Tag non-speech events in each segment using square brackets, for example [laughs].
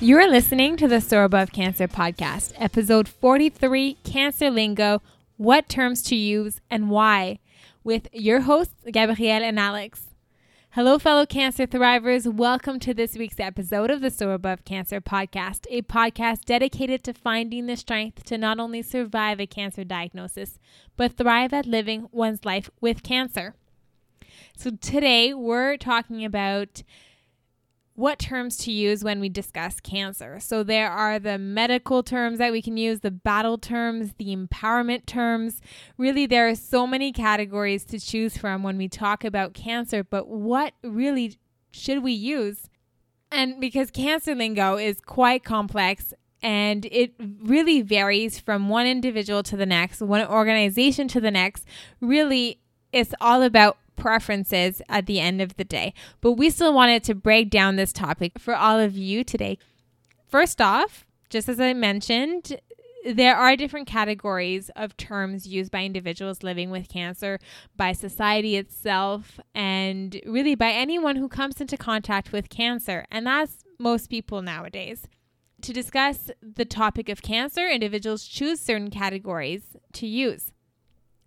You are listening to the Soar Above Cancer podcast, episode 43 Cancer Lingo What Terms to Use and Why, with your hosts, Gabrielle and Alex. Hello, fellow cancer thrivers. Welcome to this week's episode of the Soar Above Cancer podcast, a podcast dedicated to finding the strength to not only survive a cancer diagnosis, but thrive at living one's life with cancer. So, today we're talking about what terms to use when we discuss cancer. So there are the medical terms that we can use, the battle terms, the empowerment terms. Really, there are so many categories to choose from when we talk about cancer, but what really should we use? And because cancer lingo is quite complex and it really varies from one individual to the next, one organization to the next, really, it's all about preferences at the end of the day. But we still wanted to break down this topic for all of you today. First off, just as I mentioned, there are different categories of terms used by individuals living with cancer, by society itself, and really by anyone who comes into contact with cancer. And that's most people nowadays. To discuss the topic of cancer, individuals choose certain categories to use.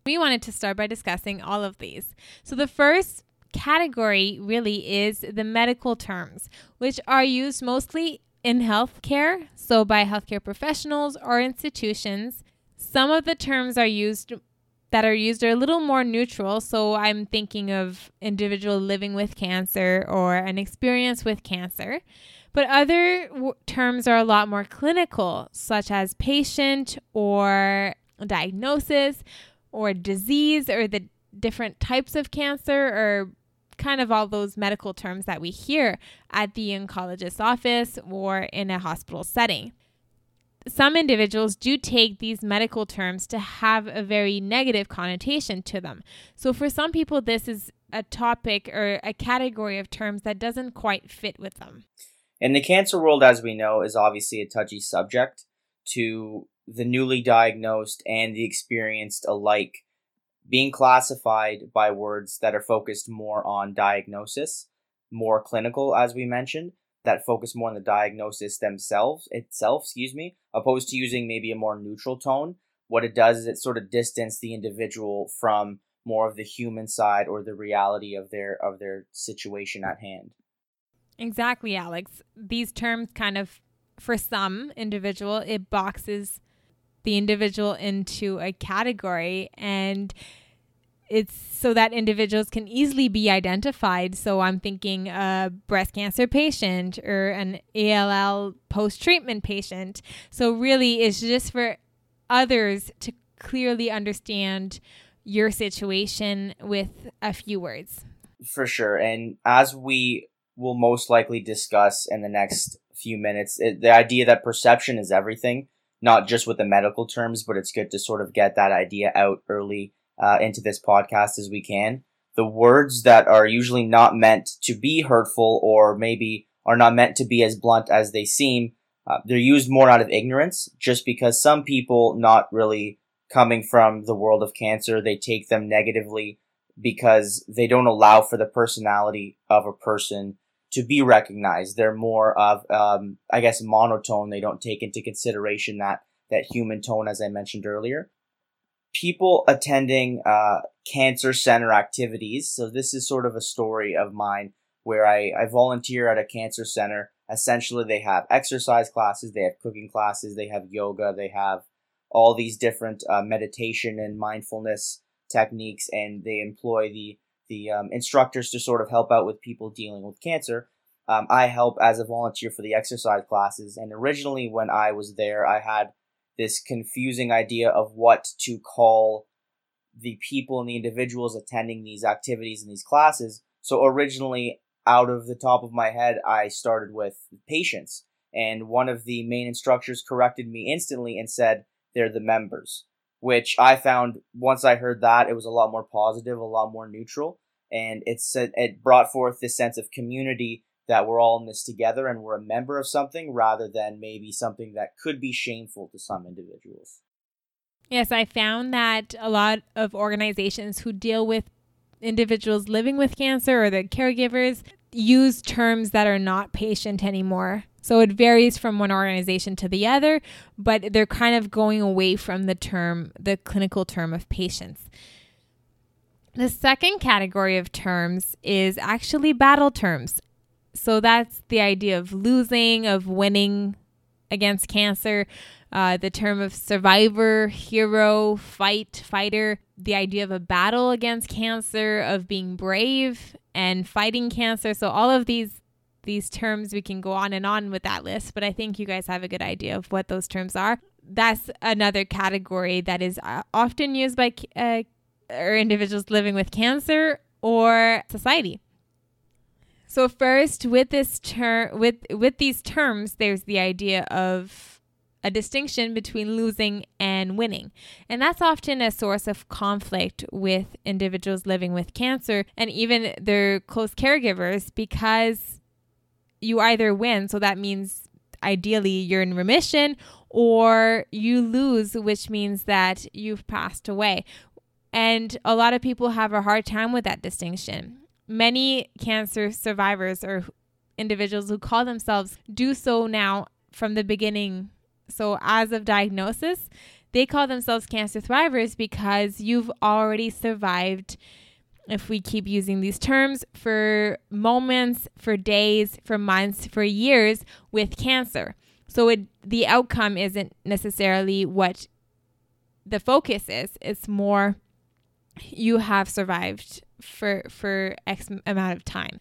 We wanted to start by discussing all of these. So, the first category really is the medical terms, which are used mostly in healthcare, so by healthcare professionals or institutions. Some of the terms are used that are used are a little more neutral. So I'm thinking of individual living with cancer or an experience with cancer. But other w- terms are a lot more clinical, such as patient or diagnosis, or disease or the different types of cancer or kind of all those medical terms that we hear at the oncologist's office or in a hospital setting. Some individuals do take these medical terms to have a very negative connotation to them. So, for some people, this is a topic or a category of terms that doesn't quite fit with them. And the cancer world, as we know, is obviously a touchy subject to the newly diagnosed and the experienced alike being classified by words that are focused more on diagnosis, more clinical, as we mentioned, that focus more on the diagnosis themselves itself, excuse me, opposed to using maybe a more neutral tone. What it does is it sort of distance the individual from more of the human side or the reality of their of their situation at hand. Exactly, Alex. These terms kind of for some individual it boxes the individual into a category and it's so that individuals can easily be identified. So I'm thinking a breast cancer patient or an ALL post treatment patient. So really, it's just for others to clearly understand your situation with a few words. For sure. And as we will most likely discuss in the next few minutes, it, the idea that perception is everything not just with the medical terms, but it's good to sort of get that idea out early uh, into this podcast as we can. The words that are usually not meant to be hurtful or maybe are not meant to be as blunt as they seem, uh, they're used more out of ignorance just because some people not really coming from the world of cancer, they take them negatively because they don't allow for the personality of a person to be recognized. They're more of, um, I guess, monotone. They don't take into consideration that that human tone, as I mentioned earlier. People attending uh, cancer center activities. So this is sort of a story of mine where I, I volunteer at a cancer center. Essentially, they have exercise classes, they have cooking classes, they have yoga, they have all these different uh, meditation and mindfulness techniques, and they employ the the um, instructors to sort of help out with people dealing with cancer. Um, I help as a volunteer for the exercise classes, and originally when I was there, I had this confusing idea of what to call the people and the individuals attending these activities and these classes. So originally, out of the top of my head, I started with patients, and one of the main instructors corrected me instantly and said they're the members which I found once I heard that it was a lot more positive, a lot more neutral, and it's it brought forth this sense of community that we're all in this together and we're a member of something rather than maybe something that could be shameful to some individuals. Yes, I found that a lot of organizations who deal with individuals living with cancer or their caregivers use terms that are not patient anymore. So it varies from one organization to the other, but they're kind of going away from the term, the clinical term of patients. The second category of terms is actually battle terms. So that's the idea of losing, of winning against cancer, uh, the term of survivor, hero, fight, fighter, the idea of a battle against cancer, of being brave and fighting cancer. So all of these these terms we can go on and on with that list, but I think you guys have a good idea of what those terms are. That's another category that is uh, often used by uh, or individuals living with cancer or society. So first, with this term, with with these terms, there's the idea of a distinction between losing and winning. And that's often a source of conflict with individuals living with cancer and even their close caregivers because you either win, so that means ideally you're in remission, or you lose, which means that you've passed away. And a lot of people have a hard time with that distinction. Many cancer survivors or individuals who call themselves do so now from the beginning. So, as of diagnosis, they call themselves cancer survivors because you've already survived if we keep using these terms, for moments, for days, for months, for years with cancer. So it, the outcome isn't necessarily what the focus is. It's more you have survived for for X amount of time.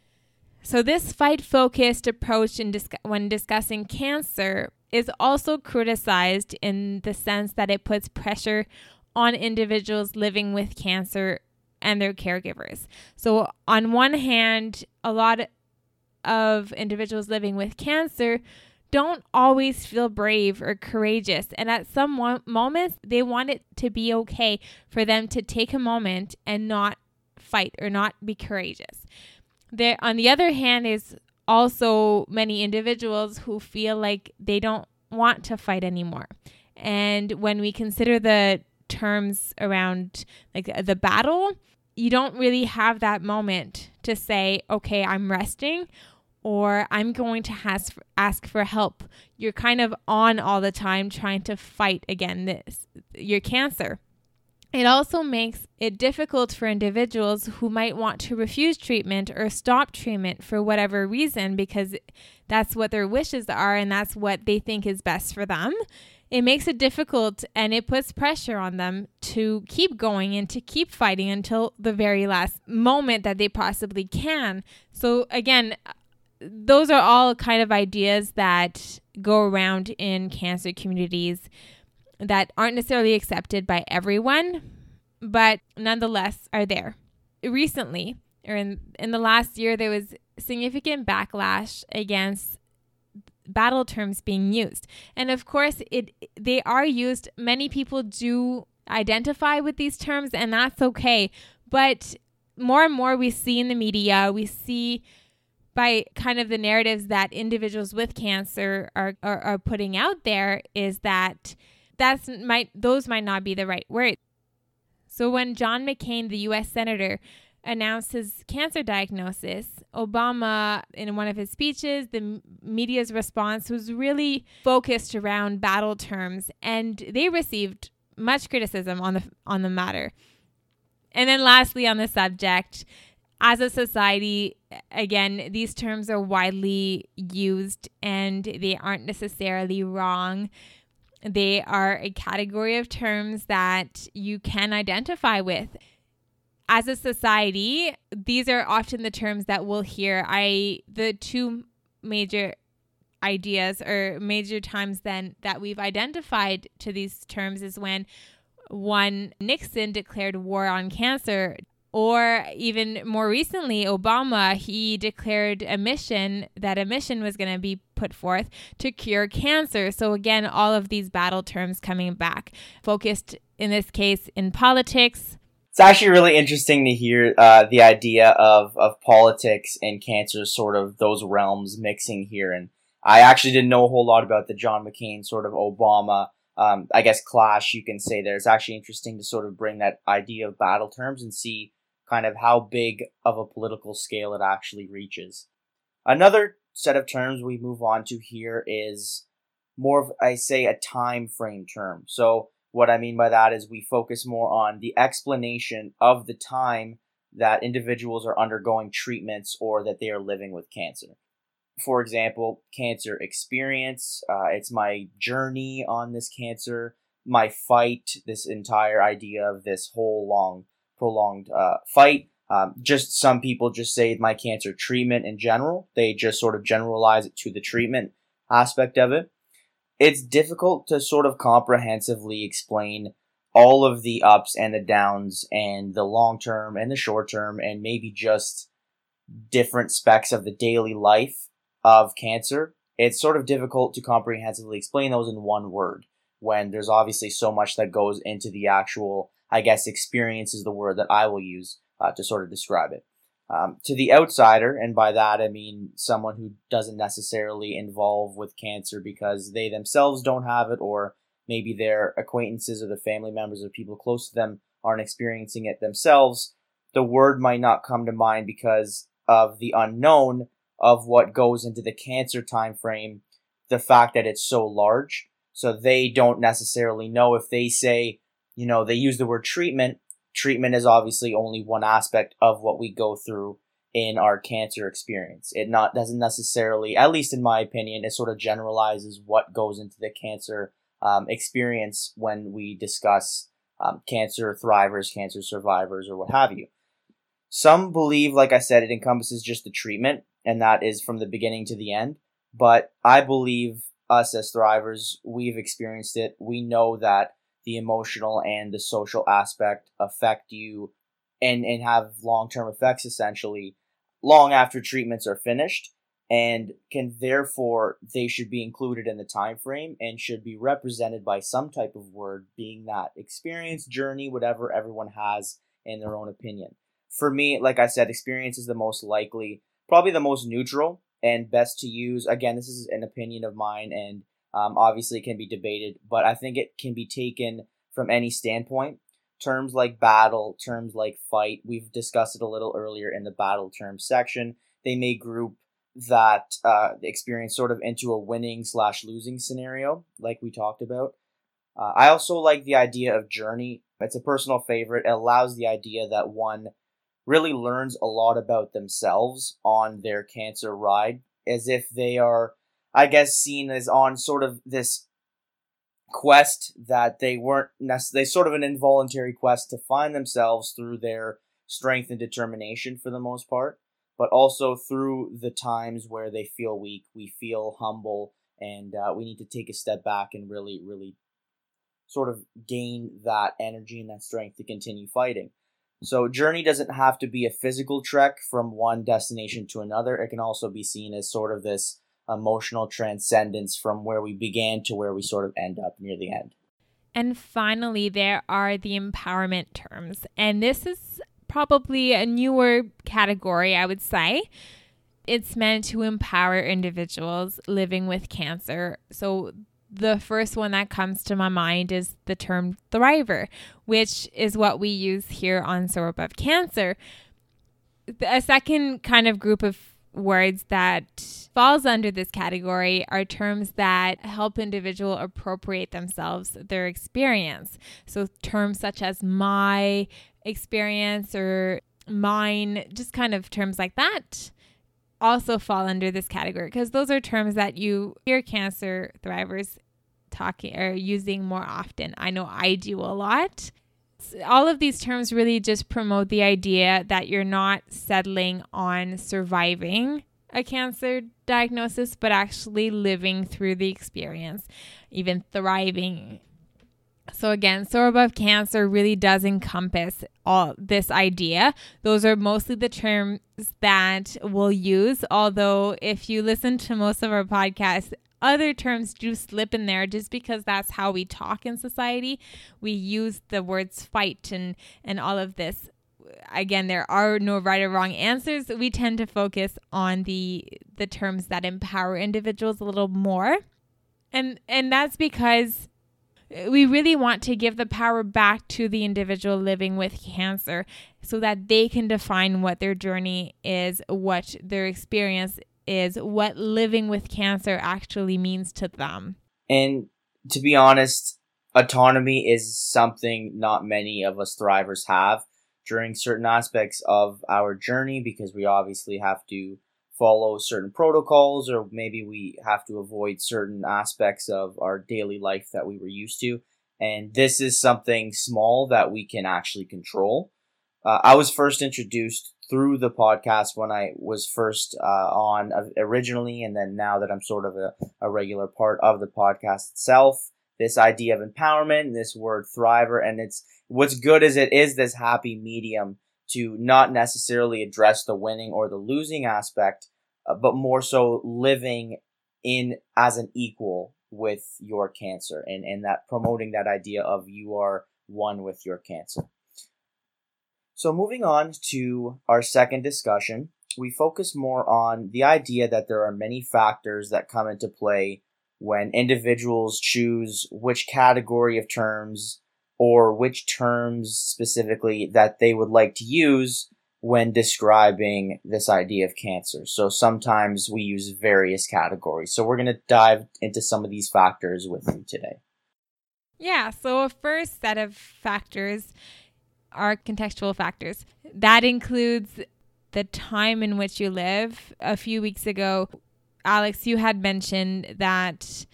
So this fight focused approach in when discussing cancer is also criticized in the sense that it puts pressure on individuals living with cancer and their caregivers. So, on one hand, a lot of individuals living with cancer don't always feel brave or courageous. And at some moments, they want it to be okay for them to take a moment and not fight or not be courageous. There, on the other hand, is also many individuals who feel like they don't want to fight anymore. And when we consider the terms around like the battle, you don't really have that moment to say, okay, I'm resting or I'm going to ask for, ask for help. You're kind of on all the time trying to fight again this your cancer. It also makes it difficult for individuals who might want to refuse treatment or stop treatment for whatever reason because that's what their wishes are and that's what they think is best for them it makes it difficult and it puts pressure on them to keep going and to keep fighting until the very last moment that they possibly can. So, again, those are all kind of ideas that go around in cancer communities that aren't necessarily accepted by everyone, but nonetheless are there. Recently, or in, in the last year, there was significant backlash against battle terms being used. And of course, it they are used. Many people do identify with these terms and that's okay. But more and more we see in the media, we see by kind of the narratives that individuals with cancer are, are, are putting out there is that that's might those might not be the right words. So when John McCain, the US senator, announced his cancer diagnosis, Obama, in one of his speeches, the media's response was really focused around battle terms, and they received much criticism on the on the matter. And then, lastly, on the subject, as a society, again, these terms are widely used, and they aren't necessarily wrong. They are a category of terms that you can identify with as a society, these are often the terms that we'll hear. I the two major ideas or major times then that we've identified to these terms is when one Nixon declared war on cancer or even more recently Obama he declared a mission that a mission was going to be put forth to cure cancer so again all of these battle terms coming back focused in this case in politics it's actually really interesting to hear uh, the idea of, of politics and cancer, sort of those realms mixing here. And I actually didn't know a whole lot about the John McCain sort of Obama, um, I guess, clash, you can say there. It's actually interesting to sort of bring that idea of battle terms and see kind of how big of a political scale it actually reaches. Another set of terms we move on to here is more of, I say, a time frame term. So, what I mean by that is we focus more on the explanation of the time that individuals are undergoing treatments or that they are living with cancer. For example, cancer experience, uh, it's my journey on this cancer, my fight, this entire idea of this whole long, prolonged uh, fight. Um, just some people just say my cancer treatment in general. They just sort of generalize it to the treatment aspect of it. It's difficult to sort of comprehensively explain all of the ups and the downs and the long term and the short term and maybe just different specs of the daily life of cancer. It's sort of difficult to comprehensively explain those in one word when there's obviously so much that goes into the actual, I guess, experience is the word that I will use uh, to sort of describe it. Um, to the outsider, and by that I mean someone who doesn't necessarily involve with cancer because they themselves don't have it, or maybe their acquaintances or the family members or people close to them aren't experiencing it themselves, the word might not come to mind because of the unknown of what goes into the cancer time frame, the fact that it's so large. So they don't necessarily know if they say, you know, they use the word treatment. Treatment is obviously only one aspect of what we go through in our cancer experience. It not doesn't necessarily, at least in my opinion, it sort of generalizes what goes into the cancer um, experience when we discuss um, cancer thrivers, cancer survivors, or what have you. Some believe, like I said, it encompasses just the treatment, and that is from the beginning to the end. But I believe us as thrivers, we've experienced it. We know that the emotional and the social aspect affect you and, and have long term effects essentially long after treatments are finished and can therefore they should be included in the time frame and should be represented by some type of word being that experience journey whatever everyone has in their own opinion. For me like i said experience is the most likely probably the most neutral and best to use. Again this is an opinion of mine and um, obviously it can be debated but i think it can be taken from any standpoint terms like battle terms like fight we've discussed it a little earlier in the battle term section they may group that uh, experience sort of into a winning slash losing scenario, like we talked about. Uh, I also like the idea of journey. It's a personal favorite. It allows the idea that one really learns a lot about themselves on their cancer ride, as if they are, I guess, seen as on sort of this quest that they weren't necessarily, sort of an involuntary quest to find themselves through their strength and determination for the most part but also through the times where they feel weak, we feel humble, and uh, we need to take a step back and really, really sort of gain that energy and that strength to continue fighting. So, journey doesn't have to be a physical trek from one destination to another. It can also be seen as sort of this emotional transcendence from where we began to where we sort of end up near the end. And finally, there are the empowerment terms. And this is probably a newer category, I would say. It's meant to empower individuals living with cancer. So, the first one that comes to my mind is the term thriver, which is what we use here on Soar Above Cancer. A second kind of group of words that falls under this category are terms that help individual appropriate themselves their experience so terms such as my experience or mine, just kind of terms like that also fall under this category because those are terms that you hear cancer thrivers talking or using more often. I know I do a lot. All of these terms really just promote the idea that you're not settling on surviving a cancer diagnosis, but actually living through the experience, even thriving so again, soar above cancer really does encompass all this idea. Those are mostly the terms that we'll use. Although if you listen to most of our podcasts, other terms do slip in there just because that's how we talk in society. We use the words fight and and all of this. Again, there are no right or wrong answers. We tend to focus on the the terms that empower individuals a little more. And and that's because we really want to give the power back to the individual living with cancer so that they can define what their journey is, what their experience is what living with cancer actually means to them. And to be honest, autonomy is something not many of us thrivers have during certain aspects of our journey because we obviously have to follow certain protocols or maybe we have to avoid certain aspects of our daily life that we were used to. And this is something small that we can actually control. Uh, I was first introduced through the podcast when I was first uh, on originally, and then now that I'm sort of a, a regular part of the podcast itself this idea of empowerment, this word thriver, and it's what's good is it is this happy medium to not necessarily address the winning or the losing aspect, uh, but more so living in as an equal with your cancer and, and that promoting that idea of you are one with your cancer. So moving on to our second discussion, we focus more on the idea that there are many factors that come into play when individuals choose which category of terms or which terms specifically that they would like to use when describing this idea of cancer. So sometimes we use various categories. So we're going to dive into some of these factors with you today. Yeah, so a first set of factors are contextual factors. That includes the time in which you live. A few weeks ago, Alex, you had mentioned that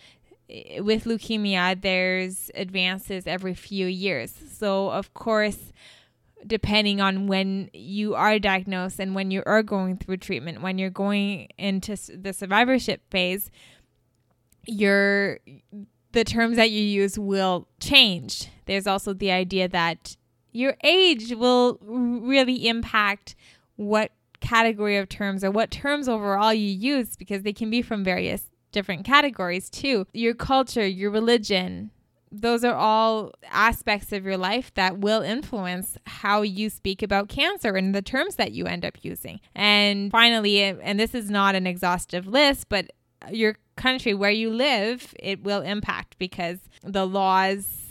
eh, with leukemia, there's advances every few years. So, of course, depending on when you are diagnosed and when you are going through treatment, when you're going into the survivorship phase, your the terms that you use will change. There's also the idea that your age will really impact what category of terms or what terms overall you use because they can be from various different categories too. Your culture, your religion, those are all aspects of your life that will influence how you speak about cancer and the terms that you end up using. And finally, and this is not an exhaustive list, but your country where you live, it will impact because the laws,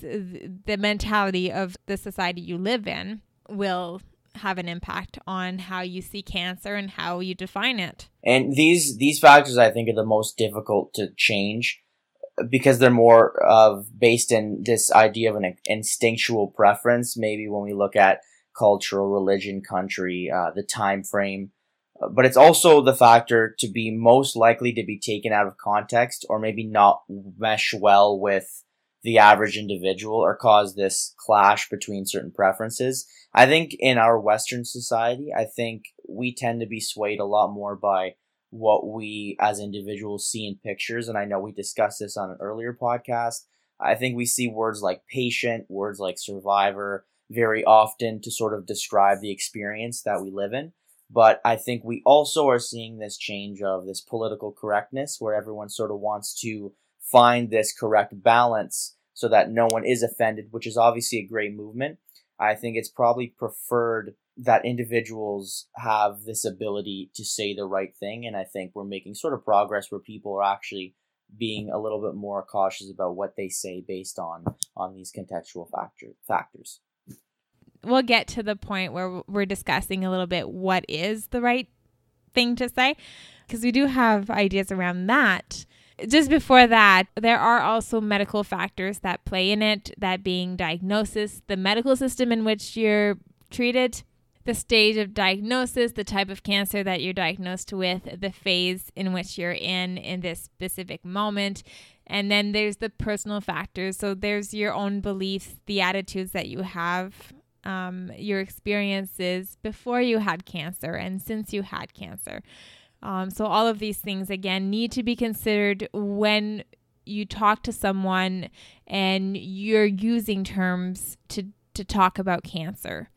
the mentality of the society you live in will have an impact on how you see cancer and how you define it. And these these factors I think are the most difficult to change because they're more of based in this idea of an instinctual preference maybe when we look at cultural religion country uh, the time frame uh, but it's also the factor to be most likely to be taken out of context or maybe not mesh well with the average individual or cause this clash between certain preferences. I think in our Western society, I think we tend to be swayed a lot more by what we as individuals see in pictures. And I know we discussed this on an earlier podcast. I think we see words like patient, words like survivor very often to sort of describe the experience that we live in. But I think we also are seeing this change of this political correctness where everyone sort of wants to find this correct balance so that no one is offended, which is obviously a great movement. I think it's probably preferred that individuals have this ability to say the right thing. And I think we're making sort of progress where people are actually being a little bit more cautious about what they say based on on these contextual factor factors. We'll get to the point where we're discussing a little bit what is the right thing to say because we do have ideas around that just before that, there are also medical factors that play in it, that being diagnosis, the medical system in which you're treated, the stage of diagnosis, the type of cancer that you're diagnosed with, the phase in which you're in in this specific moment. And then there's the personal factors. So there's your own beliefs, the attitudes that you have, um, your experiences before you had cancer and since you had cancer. Um, so, all of these things, again, need to be considered when you talk to someone and you're using terms to, to talk about cancer.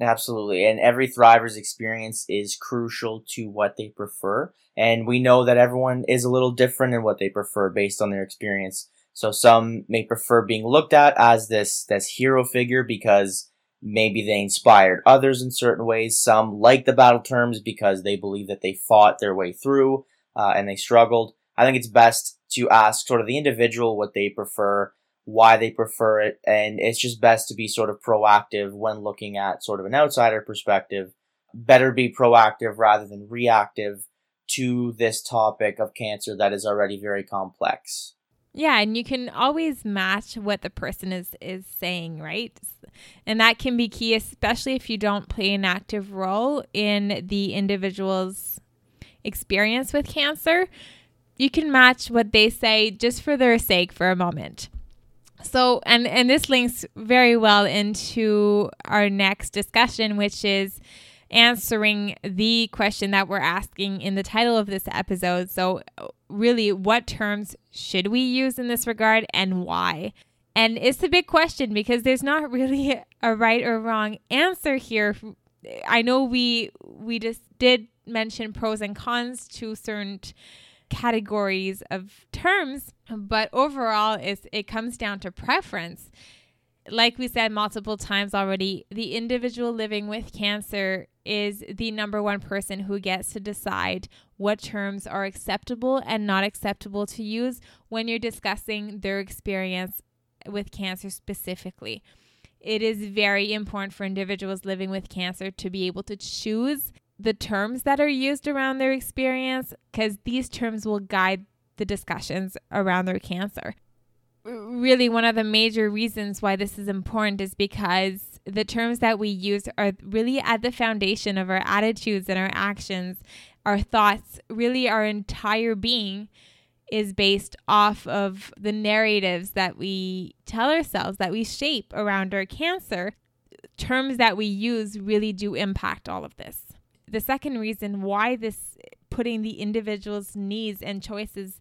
Absolutely. And every thriver's experience is crucial to what they prefer. And we know that everyone is a little different in what they prefer based on their experience. So some may prefer being looked at as this, this hero figure because Maybe they inspired others in certain ways. Some like the battle terms because they believe that they fought their way through uh, and they struggled. I think it's best to ask sort of the individual what they prefer, why they prefer it, and it's just best to be sort of proactive when looking at sort of an outsider perspective. Better be proactive rather than reactive to this topic of cancer that is already very complex. Yeah, and you can always match what the person is is saying, right? And that can be key especially if you don't play an active role in the individual's experience with cancer. You can match what they say just for their sake for a moment. So, and and this links very well into our next discussion which is answering the question that we're asking in the title of this episode. So, really, what terms should we use in this regard and why? And it's a big question because there's not really a right or wrong answer here. I know we we just did mention pros and cons to certain categories of terms, but overall is it comes down to preference like we said multiple times already, the individual living with cancer is the number one person who gets to decide what terms are acceptable and not acceptable to use when you're discussing their experience with cancer specifically. It is very important for individuals living with cancer to be able to choose the terms that are used around their experience because these terms will guide the discussions around their cancer really one of the major reasons why this is important is because the terms that we use are really at the foundation of our attitudes and our actions, our thoughts, really our entire being is based off of the narratives that we tell ourselves that we shape around our cancer. Terms that we use really do impact all of this. The second reason why this putting the individual's needs and choices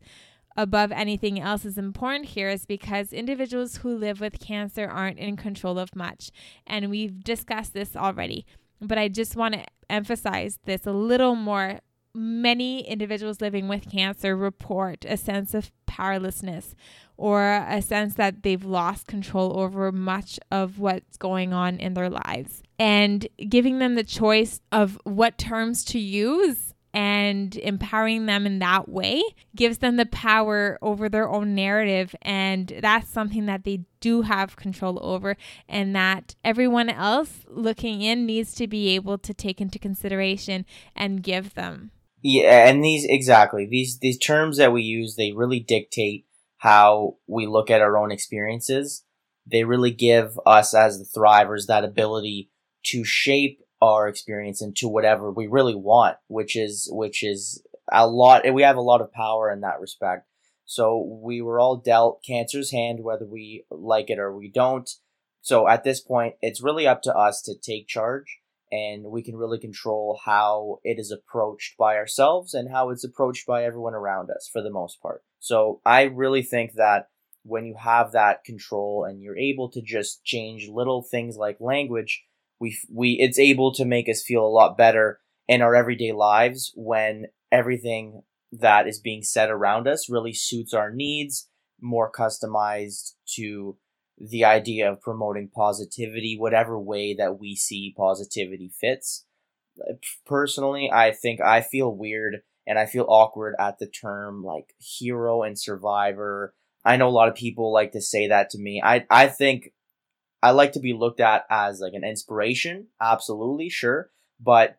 above anything else is important here is because individuals who live with cancer aren't in control of much. And we've discussed this already. But I just want to emphasize this a little more. Many individuals living with cancer report a sense of powerlessness or a sense that they've lost control over much of what's going on in their lives. And giving them the choice of what terms to use and empowering them in that way gives them the power over their own narrative. And that's something that they do have control over, and that everyone else looking in needs to be able to take into consideration and give them. Yeah, and these exactly these these terms that we use, they really dictate how we look at our own experiences. They really give us as the thrivers that ability to shape our experience into whatever we really want, which is which is a lot. We have a lot of power in that respect. So we were all dealt cancer's hand, whether we like it or we don't. So at this point, it's really up to us to take charge and we can really control how it is approached by ourselves and how it's approached by everyone around us for the most part. So I really think that when you have that control and you're able to just change little things like language, we we it's able to make us feel a lot better in our everyday lives when everything that is being said around us really suits our needs, more customized to the idea of promoting positivity, whatever way that we see positivity fits. Personally, I think I feel weird and I feel awkward at the term like hero and survivor. I know a lot of people like to say that to me. I, I think I like to be looked at as like an inspiration, absolutely, sure, but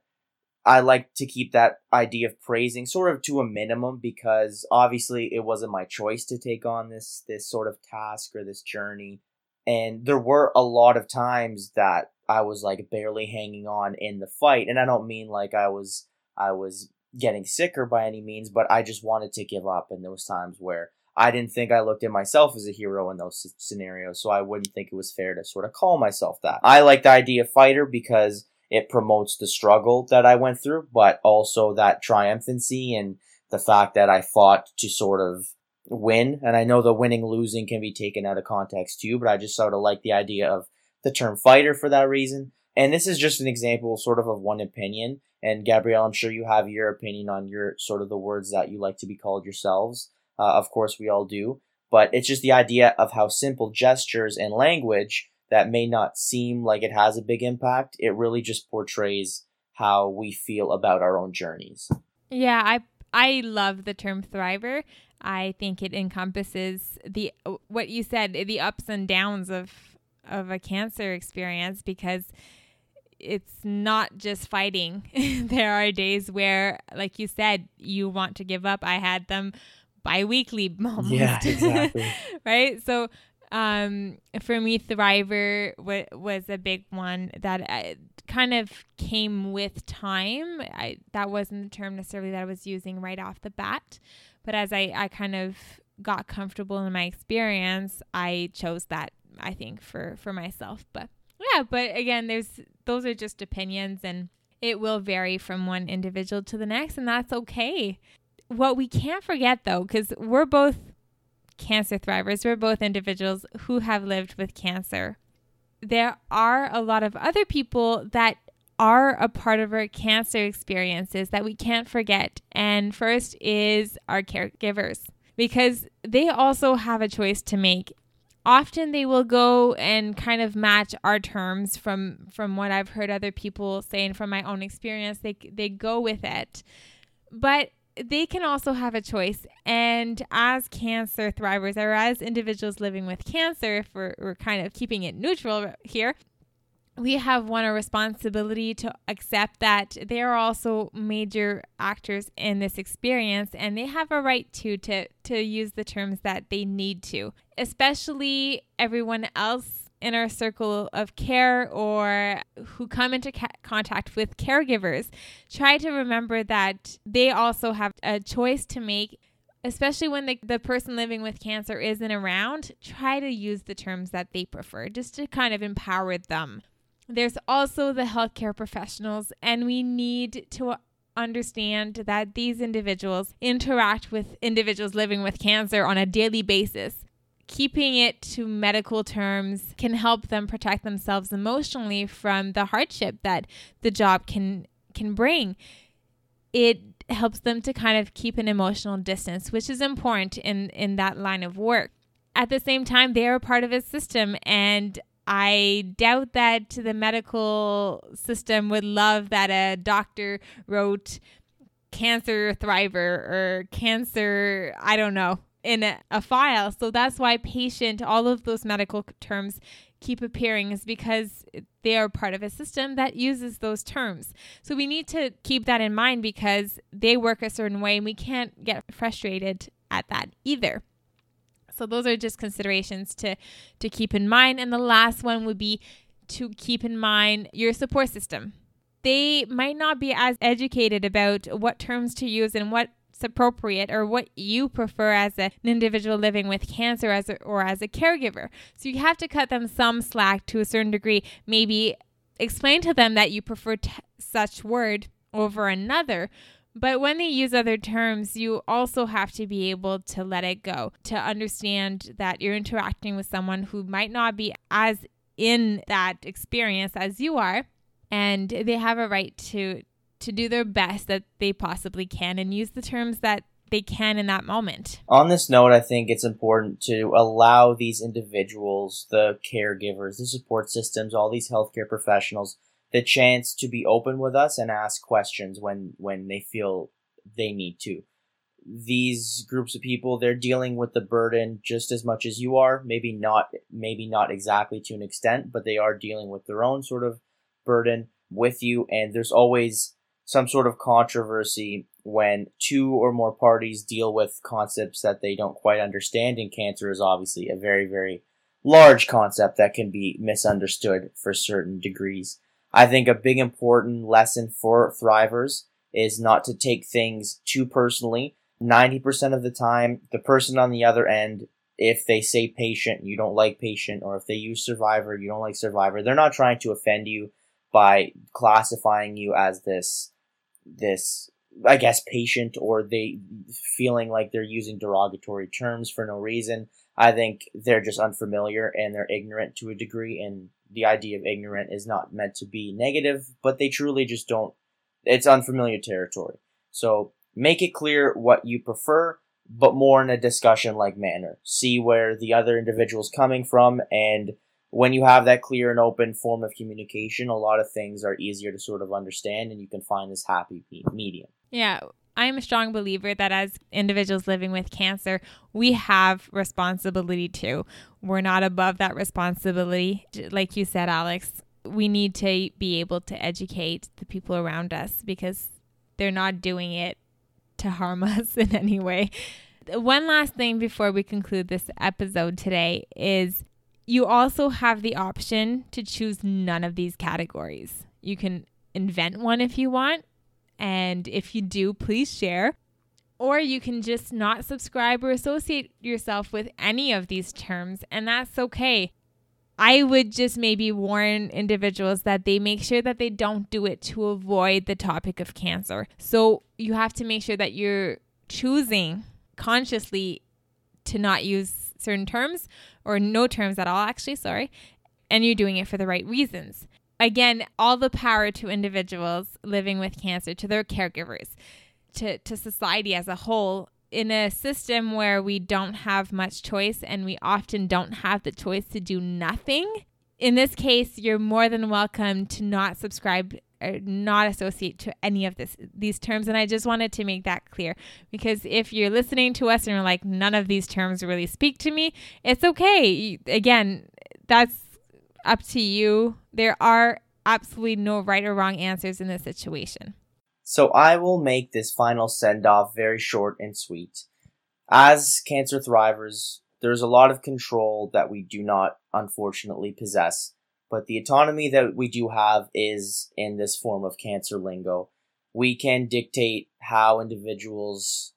I like to keep that idea of praising sort of to a minimum because obviously it wasn't my choice to take on this this sort of task or this journey. And there were a lot of times that I was like barely hanging on in the fight, and I don't mean like I was I was getting sicker by any means, but I just wanted to give up in those times where I didn't think I looked at myself as a hero in those scenarios, so I wouldn't think it was fair to sort of call myself that. I like the idea of fighter because it promotes the struggle that I went through, but also that triumphancy and the fact that I fought to sort of win. And I know the winning losing can be taken out of context too, but I just sort of like the idea of the term fighter for that reason. And this is just an example sort of of one opinion. And Gabrielle, I'm sure you have your opinion on your sort of the words that you like to be called yourselves. Uh, of course, we all do. But it's just the idea of how simple gestures and language that may not seem like it has a big impact, it really just portrays how we feel about our own journeys. Yeah, I I love the term thriver. I think it encompasses the what you said, the ups and downs of of a cancer experience because it's not just fighting. [laughs] there are days where, like you said, you want to give up. I had them bi-weekly [laughs] almost. Yeah, exactly. [laughs] right? So um, for me, Thriver w- was a big one that I, uh, kind of came with time. I, that wasn't the term necessarily that I was using right off the bat, but as I, I kind of got comfortable in my experience, I chose that I think for for myself. But yeah, but again, there's those are just opinions and it will vary from one individual to the next and that's okay. What we can't forget though cuz we're both cancer thrivers. We're both individuals who have lived with cancer. There are a lot of other people that are a part of our cancer experiences that we can't forget. And first is our caregivers because they also have a choice to make. Often they will go and kind of match our terms from from what I've heard other people say and from my own experience. They they go with it. But they can also have a choice. And as cancer thrivers or as individuals living with cancer, if we're, we're kind of keeping it neutral here, we have one a responsibility to accept that they are also major actors in this experience and they have a right to to to use the terms that they need to especially everyone else in our circle of care or who come into ca- contact with caregivers, try to remember that they also have a choice to make. Especially when the, the person living with cancer isn't around, try to use the terms that they prefer just to kind of empower them. There's also the healthcare professionals, and we need to understand that these individuals interact with individuals living with cancer on a daily basis keeping it to medical terms can help them protect themselves emotionally from the hardship that the job can can bring. It helps them to kind of keep an emotional distance, which is important in in that line of work. At the same time, they are part of a system and I doubt that the medical system would love that a doctor wrote cancer thriver or cancer, I don't know, in a, file. So that's why patient, all of those medical terms keep appearing is because they are part of a system that uses those terms. So we need to keep that in mind because they work a certain way and we can't get frustrated at that either. So those are just considerations to to keep in mind and the last one would be to keep in mind your support system. They might not be as educated about what terms to use and what appropriate or what you prefer as a, an individual living with cancer as a, or as a caregiver. So you have to cut them some slack to a certain degree. Maybe explain to them that you prefer t- such word over another. But when they use other terms, you also have to be able to let it go, to understand that you're interacting with someone who might not be as in that experience as you are and they have a right to to do their best that they possibly can and use the terms that they can in that moment. On this note, I think it's important to allow these individuals, the caregivers, the support systems, all these healthcare professionals, the chance to be open with us and ask questions when when they feel they need to. These groups of people, they're dealing with the burden just as much as you are, maybe not maybe not exactly to an extent, but they are dealing with their own sort of burden with you and there's always some sort of controversy when two or more parties deal with concepts that they don't quite understand, and cancer is obviously a very, very large concept that can be misunderstood for certain degrees. I think a big important lesson for thrivers is not to take things too personally. 90% of the time, the person on the other end, if they say patient, you don't like patient, or if they use survivor, you don't like survivor, they're not trying to offend you by classifying you as this this I guess patient or they feeling like they're using derogatory terms for no reason. I think they're just unfamiliar and they're ignorant to a degree and the idea of ignorant is not meant to be negative, but they truly just don't it's unfamiliar territory. So make it clear what you prefer, but more in a discussion like manner. See where the other individual's coming from and when you have that clear and open form of communication, a lot of things are easier to sort of understand and you can find this happy medium. Yeah. I'm a strong believer that as individuals living with cancer, we have responsibility too. We're not above that responsibility. Like you said, Alex, we need to be able to educate the people around us because they're not doing it to harm [laughs] us in any way. One last thing before we conclude this episode today is you also have the option to choose none of these categories. You can invent one if you want, and if you do, please share. Or you can just not subscribe or associate yourself with any of these terms, and that's okay. I would just maybe warn individuals that they make sure that they don't do it to avoid the topic of cancer. So you have to make sure that you're choosing consciously to not use certain terms or no terms at all, actually, sorry, and you're doing it for the right reasons. Again, all the power to individuals living with cancer, to their caregivers, to, to society as a whole in a system where we don't have much choice and we often don't have the choice to do nothing, in this case, you're more than welcome to not subscribe not associate to any of this these terms. And I just wanted to make that clear because if you're listening to us and you're like, none of these terms really speak to me, it's okay. Again, that's up to you. There are absolutely no right or wrong answers in this situation. So I will make this final send off very short and sweet. As cancer thrivers, there's a lot of control that we do not unfortunately possess, but the autonomy that we do have is in this form of cancer lingo. We can dictate how individuals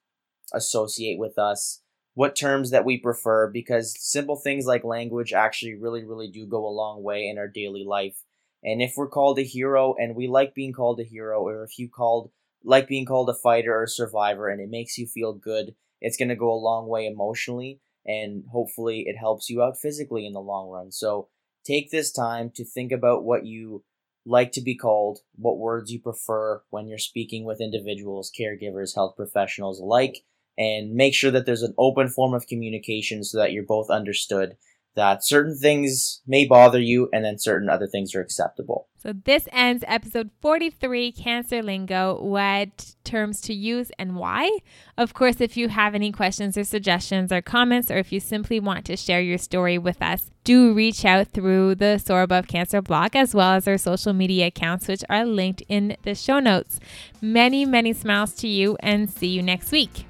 associate with us, what terms that we prefer, because simple things like language actually really, really do go a long way in our daily life. And if we're called a hero and we like being called a hero, or if you called like being called a fighter or a survivor and it makes you feel good, it's going to go a long way emotionally and hopefully it helps you out physically in the long run. So take this time to think about what you like to be called, what words you prefer when you're speaking with individuals, caregivers, health professionals alike, and make sure that there's an open form of communication so that you're both understood that certain things may bother you and then certain other things are acceptable. So this ends episode 43 Cancer Lingo what terms to use and why. Of course, if you have any questions or suggestions or comments or if you simply want to share your story with us, do reach out through the Soar Above Cancer blog as well as our social media accounts which are linked in the show notes. Many many smiles to you and see you next week.